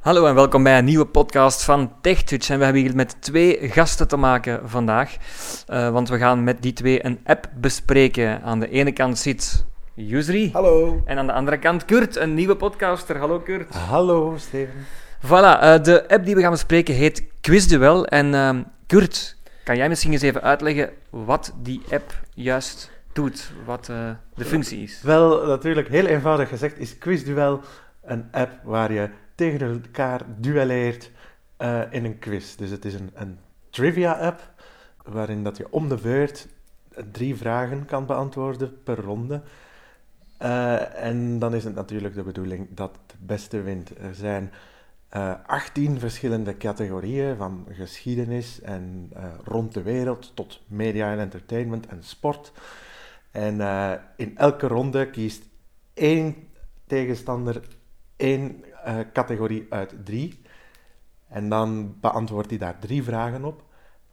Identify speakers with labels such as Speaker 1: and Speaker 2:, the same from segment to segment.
Speaker 1: Hallo en welkom bij een nieuwe podcast van TechTouch. En we hebben hier met twee gasten te maken vandaag. Uh, want we gaan met die twee een app bespreken. Aan de ene kant zit Yusri.
Speaker 2: Hallo.
Speaker 1: En aan de andere kant Kurt, een nieuwe podcaster. Hallo Kurt.
Speaker 2: Hallo Steven.
Speaker 1: Voilà, uh, de app die we gaan bespreken heet Quizduel. En uh, Kurt, kan jij misschien eens even uitleggen wat die app juist doet? Wat de functie is?
Speaker 2: Wel, natuurlijk heel eenvoudig gezegd is Quizduel een app waar je tegen elkaar duelleert uh, in een quiz. Dus het is een, een trivia-app waarin dat je om de beurt drie vragen kan beantwoorden per ronde. Uh, en dan is het natuurlijk de bedoeling dat de beste wint. Er zijn uh, 18 verschillende categorieën, van geschiedenis en rond de wereld tot media en entertainment en sport. En in elke ronde kiest één tegenstander één uh, categorie uit drie. En dan beantwoordt hij daar drie vragen op.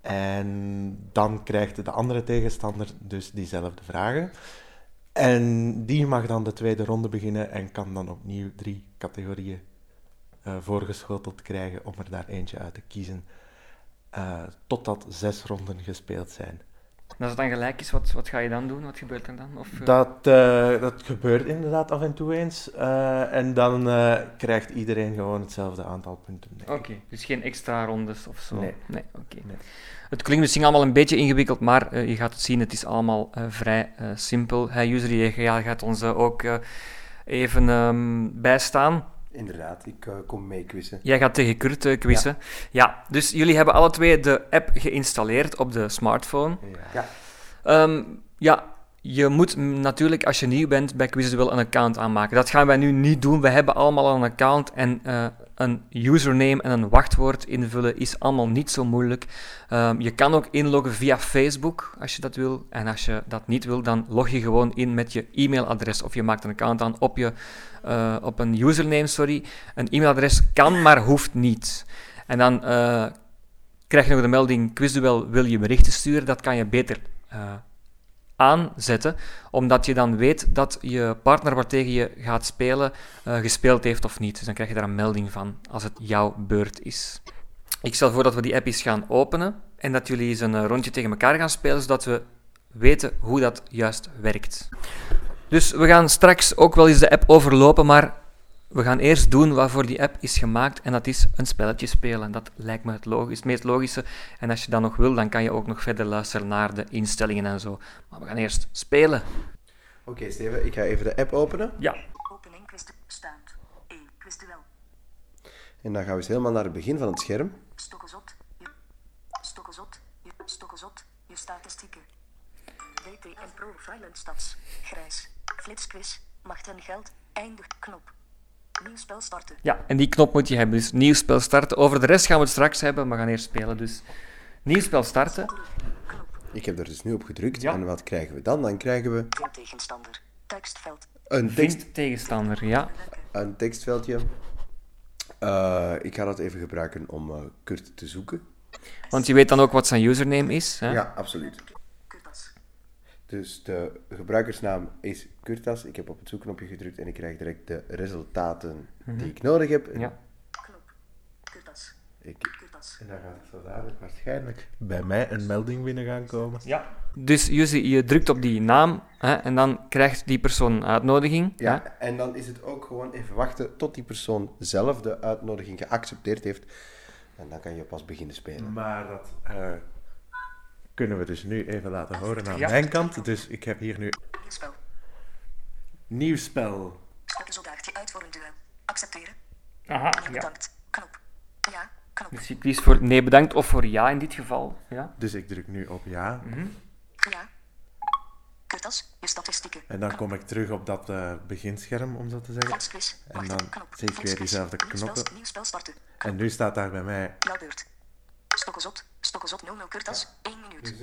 Speaker 2: En dan krijgt de andere tegenstander dus diezelfde vragen. En die mag dan de tweede ronde beginnen en kan dan opnieuw drie categorieën uh, voorgeschoteld krijgen om er daar eentje uit te kiezen. Uh, totdat zes ronden gespeeld zijn.
Speaker 1: En als het dan gelijk is, wat, wat ga je dan doen? Wat gebeurt er dan? Of,
Speaker 2: uh... dat, uh, dat gebeurt inderdaad af en toe eens. Uh, en dan krijgt iedereen gewoon hetzelfde aantal punten.
Speaker 1: Oké, okay, dus geen extra rondes of zo?
Speaker 2: Nee.
Speaker 1: nee, okay. nee. Het klinkt misschien allemaal een beetje ingewikkeld, maar je gaat het zien, het is allemaal vrij simpel. Hey, user, je gaat ons ook even um, bijstaan.
Speaker 3: Inderdaad, ik uh, kom mee quizzen.
Speaker 1: Jij gaat tegen Kurt uh, quizzen. Ja. ja. dus jullie hebben alle twee de app geïnstalleerd op de smartphone.
Speaker 3: Ja.
Speaker 1: Ja, um, ja je moet natuurlijk als je nieuw bent bij Quizduel een account aanmaken. Dat gaan wij nu niet doen. We hebben allemaal een account en uh, een username en een wachtwoord invullen is allemaal niet zo moeilijk. Um, je kan ook inloggen via Facebook als je dat wil. En als je dat niet wil, dan log je gewoon in met je e-mailadres of je maakt een account aan op, je, uh, op een username. Sorry. Een e-mailadres kan, maar hoeft niet. En dan uh, krijg je nog de melding Quizduel wil je berichten sturen. Dat kan je beter aanzetten, omdat je dan weet dat je partner waartegen je gaat spelen uh, gespeeld heeft of niet. Dus dan krijg je daar een melding van als het jouw beurt is. Ik stel voor dat we die app eens gaan openen en dat jullie eens een rondje tegen elkaar gaan spelen, zodat we weten hoe dat juist werkt. Dus we gaan straks ook wel eens de app overlopen, maar we gaan eerst doen waarvoor die app is gemaakt en dat is een spelletje spelen. Dat lijkt me het, logisch, het meest logische. En als je dat nog wil, dan kan je ook nog verder luisteren naar de instellingen en zo. Maar we gaan eerst spelen.
Speaker 3: Oké, okay, Steven, ik ga even de app openen.
Speaker 1: Ja.
Speaker 4: Opening quiz staand. 1 quizduel.
Speaker 3: En dan gaan we eens helemaal naar het begin van het scherm.
Speaker 4: Stokkenzot. Je, stokkenzot. Je, stokkenzot. Je statistieken. WTM Profile Stads. Grijs. Flitsquiz. Macht en geld. Eindig. Knop. Nieuw spel starten.
Speaker 1: Ja, en die knop moet je hebben. Dus nieuw spel starten. Over de rest gaan we het straks hebben, maar we gaan eerst spelen. Dus nieuw spel starten.
Speaker 3: Ik heb er dus nu op gedrukt. Ja. En wat krijgen we dan? Dan krijgen we...
Speaker 4: Vind tegenstander. Tekstveld.
Speaker 3: Een tekst...
Speaker 1: Vind tegenstander, ja.
Speaker 3: Een tekstveldje. Uh, ik ga dat even gebruiken om uh, Kurt te zoeken.
Speaker 1: Want je weet dan ook wat zijn username is. Hè?
Speaker 3: Ja, absoluut. Dus de gebruikersnaam is Kurtas. Ik heb op het zoekknopje gedrukt en ik krijg direct de resultaten mm -hmm. die ik nodig heb.
Speaker 1: Ja.
Speaker 4: Knop. Kurtas.
Speaker 3: Ik, en dan gaat er zo dadelijk waarschijnlijk bij mij een melding binnen gaan komen.
Speaker 1: Ja. Dus je, je drukt op die naam hè, en dan krijgt die persoon een uitnodiging.
Speaker 3: Ja,
Speaker 1: hè?
Speaker 3: en dan is het ook gewoon even wachten tot die persoon zelf de uitnodiging geaccepteerd heeft. En dan kan je pas beginnen spelen.
Speaker 2: Maar dat... Uh kunnen we dus nu even laten horen aan ja. mijn kant. Dus ik heb hier nu...
Speaker 4: Nieuw spel.
Speaker 2: Nieuw spel.
Speaker 4: Stappen soldaatje uit voor een duel. Accepteren.
Speaker 1: Aha,
Speaker 4: nee, bedankt. Knop. Ja, knop.
Speaker 1: Dus ik kies voor nee bedankt of voor ja in dit geval. Ja.
Speaker 2: Dus ik druk nu op ja.
Speaker 1: Mm -hmm.
Speaker 4: Ja. Kurtas, je statistieken.
Speaker 2: En dan knop. kom ik terug op dat uh, beginscherm, om zo te zeggen. En dan zie ik weer diezelfde knoppen.
Speaker 4: Nieuw spel starten.
Speaker 2: En nu staat daar bij mij...
Speaker 4: Jouw beurt. Stokkenzot. Stokkenzot 00 Kurtas. 1 minuut.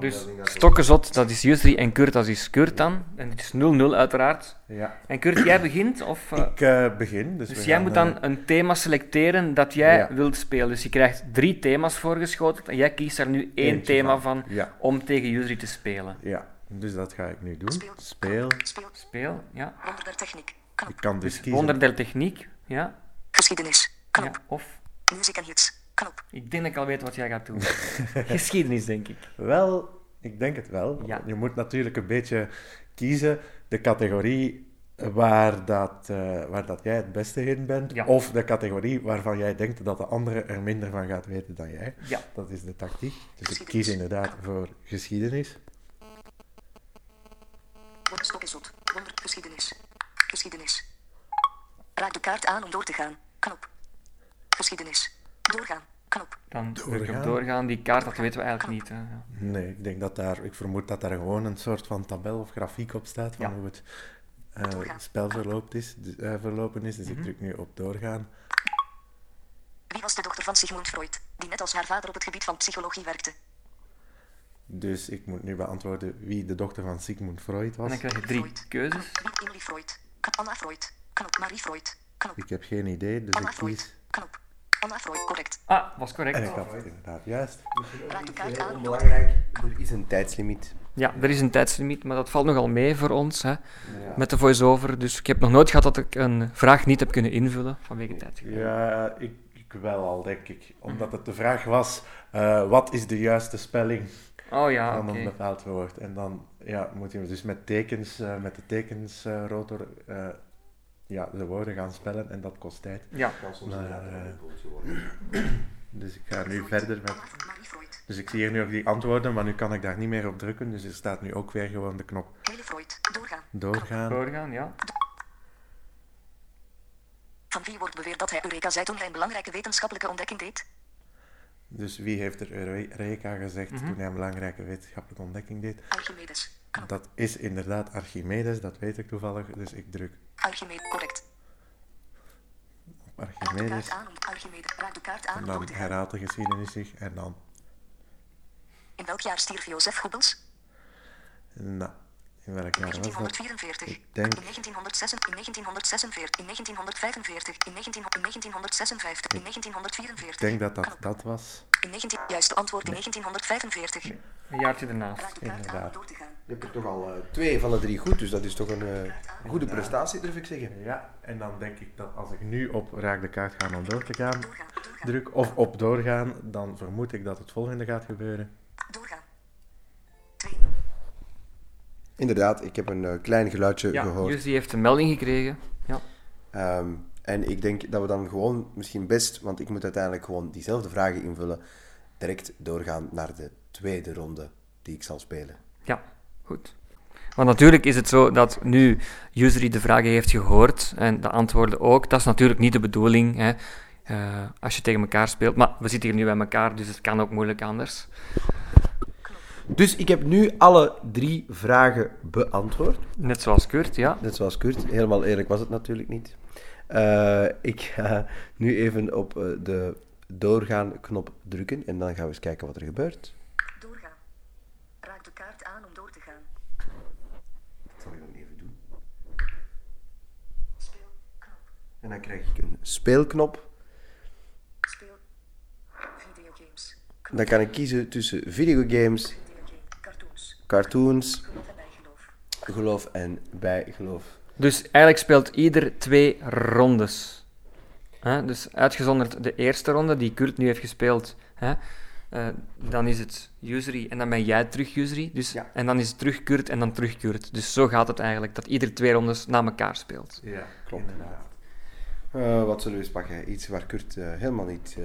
Speaker 3: Dus.
Speaker 1: Dus Stokkenzot, dat is Jusri en Kurt, dat is Kurt dan. En het is 0-0 uiteraard.
Speaker 2: Ja.
Speaker 1: En Kurt, jij begint? Of, uh,
Speaker 2: ik uh, begin. Dus,
Speaker 1: dus jij gaan, moet dan uh, een thema selecteren dat jij ja. wilt spelen. Dus je krijgt drie thema's voorgeschoteld en jij kiest er nu één thema van,
Speaker 2: van ja.
Speaker 1: om tegen Jusri te spelen.
Speaker 2: Ja, dus dat ga ik nu doen.
Speaker 4: Speel.
Speaker 2: Speel.
Speaker 4: Speel.
Speaker 1: Speel, ja.
Speaker 4: Wonder der techniek. Knop.
Speaker 2: Ik kan dus kiezen.
Speaker 1: Wonder der techniek, ja.
Speaker 4: Geschiedenis. Knop.
Speaker 1: Ja, of,
Speaker 4: Music en hits. Knop.
Speaker 1: ik denk dat ik al weet wat jij gaat doen. Geschiedenis, denk ik.
Speaker 2: Wel, ik denk het wel.
Speaker 1: Ja.
Speaker 2: Je moet natuurlijk een beetje kiezen de categorie waar dat, eh, waar dat jij het beste in bent,
Speaker 1: Ja.
Speaker 2: of de categorie waarvan jij denkt dat de andere er minder van gaat weten dan jij.
Speaker 1: Ja.
Speaker 2: Dat is de tactiek. Dus ik kies inderdaad voor geschiedenis.
Speaker 4: Word stoppen zot. Wonder. Geschiedenis. Geschiedenis. Raak de kaart aan om door te gaan. Knop. Geschiedenis. Doorgaan. Knop.
Speaker 1: Dan druk ik op
Speaker 2: Doorgaan.
Speaker 1: Die kaart, dat weten we eigenlijk niet. Hè. Ja.
Speaker 2: Nee, ik denk dat daar, ik vermoed dat daar gewoon een soort van tabel of grafiek op staat van
Speaker 1: Ja.
Speaker 2: hoe het eh, spel verloopt is, eh, verlopen is. Dus
Speaker 1: Mhm.
Speaker 2: ik druk nu op doorgaan.
Speaker 4: Wie was de dochter van Sigmund Freud, die net als haar vader op het gebied van psychologie werkte?
Speaker 2: Dus ik moet nu beantwoorden wie de dochter van Sigmund Freud
Speaker 1: En
Speaker 2: was.
Speaker 1: dan krijg je drie
Speaker 4: Freud.
Speaker 1: keuzes.
Speaker 4: Knop. Emily Freud. Anna Freud. Knop. Marie Freud. Knop.
Speaker 2: Ik heb geen idee, dus
Speaker 4: Anna
Speaker 2: ik
Speaker 4: Freud.
Speaker 2: kies.
Speaker 4: Knop. Anna Freud. Correct.
Speaker 1: Ah, was correct.
Speaker 2: En ik had het inderdaad juist.
Speaker 4: Raak de kaart aan.
Speaker 3: Onbelangrijk, er is een tijdslimiet.
Speaker 1: Ja, er is een tijdslimiet, maar dat valt nogal mee voor ons, hè, met de voice-over. Dus ik heb nog nooit gehad dat ik een vraag niet heb kunnen invullen vanwege tijd.
Speaker 2: Ja, ik, ik wel al, denk ik. Omdat het de vraag was, eh, wat is de juiste spelling
Speaker 1: Oh ja,
Speaker 2: van
Speaker 1: oké.
Speaker 2: een bepaald woord? En dan ja, moet je dus met tekens, eh, met de tekensrotor, eh ja, de woorden gaan spellen en dat kost tijd.
Speaker 1: Ja,
Speaker 2: Maar, eh, dus ik ga nu verder met... Dus ik zie hier nu ook die antwoorden, maar nu kan ik daar niet meer op drukken. Dus er staat nu ook weer gewoon de knop.
Speaker 4: Doorgaan.
Speaker 2: doorgaan.
Speaker 1: doorgaan, ja.
Speaker 4: Van wie wordt beweerd dat hij Eureka zei toen hij een belangrijke wetenschappelijke ontdekking deed?
Speaker 2: Dus wie heeft er Eureka gezegd
Speaker 1: Mhm.
Speaker 2: toen hij een belangrijke wetenschappelijke ontdekking deed?
Speaker 4: Archimedes.
Speaker 2: Dat is inderdaad Archimedes, dat weet ik toevallig. Dus ik druk
Speaker 4: Archimedes. Correct.
Speaker 2: op
Speaker 4: Raak de
Speaker 2: Archimedes.
Speaker 4: kaart aan om Archimedes. Raak de kaart aan
Speaker 2: En dan herhaalt de geschiedenis zich. En dan,
Speaker 4: In welk jaar stierf Jozef Goebbels?
Speaker 2: nou, in welk jaar was dat?
Speaker 4: 1944.
Speaker 2: Ik denk-
Speaker 4: In 1906, in 1946, in 1945, in 19, in 1956, in 1944.
Speaker 2: Ik denk dat dat dat was.
Speaker 4: In 19, juiste antwoord in 1945.
Speaker 1: Een jaartje ernaast.
Speaker 2: Inderdaad.
Speaker 4: gaan.
Speaker 3: Je hebt er toch al eh, twee van de drie goed, dus dat is toch een eh, goede prestatie, durf ik zeggen.
Speaker 2: Ja, en dan denk ik dat als ik nu op raak de kaart ga om door te gaan,
Speaker 4: Doorgaan, doorgaan,
Speaker 2: druk of op doorgaan, dan vermoed ik dat het volgende gaat gebeuren.
Speaker 3: Inderdaad, ik heb een eh, klein geluidje
Speaker 1: Ja,
Speaker 3: gehoord.
Speaker 1: Jussi heeft een melding gekregen. Ja.
Speaker 3: Ehm, en ik denk dat we dan gewoon misschien best, want ik moet uiteindelijk gewoon diezelfde vragen invullen, direct doorgaan naar de tweede ronde die ik zal spelen.
Speaker 1: Ja, goed. Want natuurlijk is het zo dat nu Usery de vragen heeft gehoord en de antwoorden ook. Dat is natuurlijk niet de bedoeling hè, eh, als je tegen elkaar speelt. Maar we zitten hier nu bij elkaar, dus het kan ook moeilijk anders.
Speaker 3: Dus ik heb nu alle drie vragen beantwoord.
Speaker 1: Net zoals Kurt, ja.
Speaker 3: Net zoals Kurt. Helemaal eerlijk was het natuurlijk niet. Eh, ik ga nu even op eh, de doorgaan knop drukken en dan gaan we eens kijken wat er gebeurt.
Speaker 4: Doorgaan. Raak de kaart aan om door te gaan.
Speaker 3: Dat zal ik dan even doen.
Speaker 4: Speel. Knop.
Speaker 3: En dan krijg ik een speelknop.
Speaker 4: Speel. Videogames.
Speaker 3: Dan kan ik kiezen tussen videogames,
Speaker 4: Videogame. Cartoons. Geloof en bijgeloof.
Speaker 3: geloof en bijgeloof.
Speaker 1: Dus eigenlijk speelt ieder twee rondes. Hè? Dus uitgezonderd de eerste ronde, die Kurt nu heeft gespeeld. Hè? eh, dan is het Usery en dan ben jij terug Usery. Dus,
Speaker 3: Ja.
Speaker 1: En dan is het terug Kurt en dan terug Kurt. Dus zo gaat het eigenlijk, dat ieder twee rondes na elkaar speelt.
Speaker 2: Ja,
Speaker 3: Klopt. Eh, wat zullen we eens pakken? Iets waar Kurt eh, helemaal niet eh,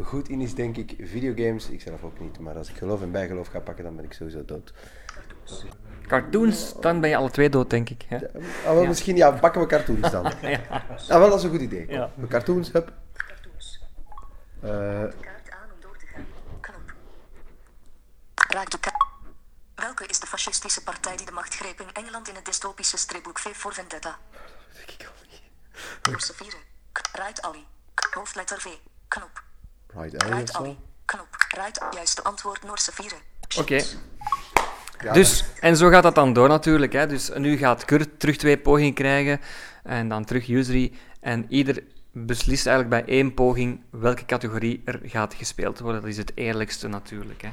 Speaker 3: goed in is, denk ik. Videogames, ik zelf ook niet. Maar als ik geloof en bijgeloof ga pakken, dan ben ik sowieso dood.
Speaker 1: Cartoons, dan ben je alle twee dood, denk ik. Hè?
Speaker 3: Ja, ah, wel,
Speaker 1: Ja.
Speaker 3: Misschien, ja, pakken we cartoons dan. Ah, wel, dat is een goed idee.
Speaker 1: Ja.
Speaker 3: De cartoons, hup.
Speaker 4: Cartoons.
Speaker 3: Eh,
Speaker 4: Kaart aan om door te gaan. Knop. Raak de kaart. Welke is de fascistische partij die de macht greep in Engeland in het dystopische stripboek V voor Vendetta?
Speaker 3: weet ik al niet.
Speaker 4: Right Ali. Hoofdletter V. Knop.
Speaker 3: Right, Alley of
Speaker 4: Right
Speaker 3: zo.
Speaker 4: Ali. Knop. Right. Juiste antwoord Noorse vieren.
Speaker 1: Oké.
Speaker 3: Ja,
Speaker 1: Dus, en zo gaat dat dan door natuurlijk. Hè. Dus nu gaat Kurt terug twee pogingen krijgen en dan terug Usery. En ieder beslist eigenlijk bij één poging welke categorie er gaat gespeeld worden. Dat is het eerlijkste natuurlijk. Hè.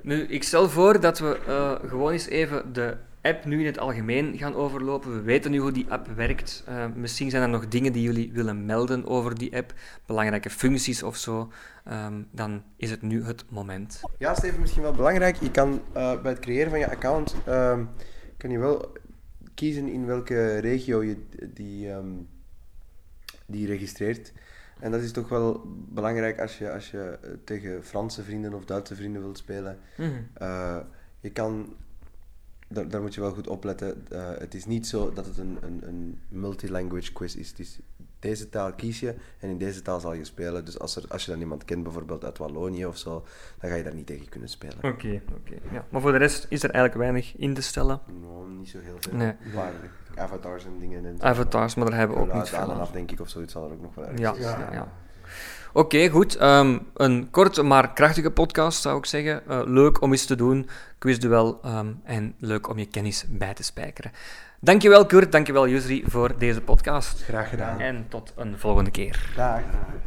Speaker 1: Nu, ik stel voor dat we eh, gewoon eens even de app nu in het algemeen gaan overlopen. We weten nu hoe die app werkt. Uh, misschien zijn er nog dingen die jullie willen melden over die app, belangrijke functies of zo. Um, dan is het nu het moment.
Speaker 3: Ja, Steven, misschien wel belangrijk. Je kan uh, bij het creëren van je account um, kan je wel kiezen in welke regio je die, um, die registreert. En dat is toch wel belangrijk als je, als je tegen Franse vrienden of Duitse vrienden wilt spelen. Mm -hmm. uh, je kan daar, daar, moet je wel goed op letten. Uh, het is niet zo dat het een, een, een multilanguage quiz is. Het is. Deze taal kies je en in deze taal zal je spelen. Dus als, er, als je dan iemand kent, bijvoorbeeld uit Wallonië of zo, dan ga je daar niet tegen kunnen spelen.
Speaker 1: Oké, okay, oké. Okay, ja. Maar voor de rest is er eigenlijk weinig in te stellen?
Speaker 3: No, niet zo heel veel. Nee. Maar avatars en dingen. En
Speaker 1: avatars, maar daar hebben we ook niet
Speaker 3: veel aan. af, denk ik, of zoiets zal er ook nog wel ergens
Speaker 1: ja, ja, ja. Oké, okay, goed. Um, een korte maar krachtige podcast zou ik zeggen. Uh, leuk om eens te doen, quizduel, um, en leuk om je kennis bij te spijkeren. Dankjewel Kurt, dankjewel Yusri voor deze podcast.
Speaker 3: Graag gedaan.
Speaker 1: En tot een volgende keer.
Speaker 3: Dag.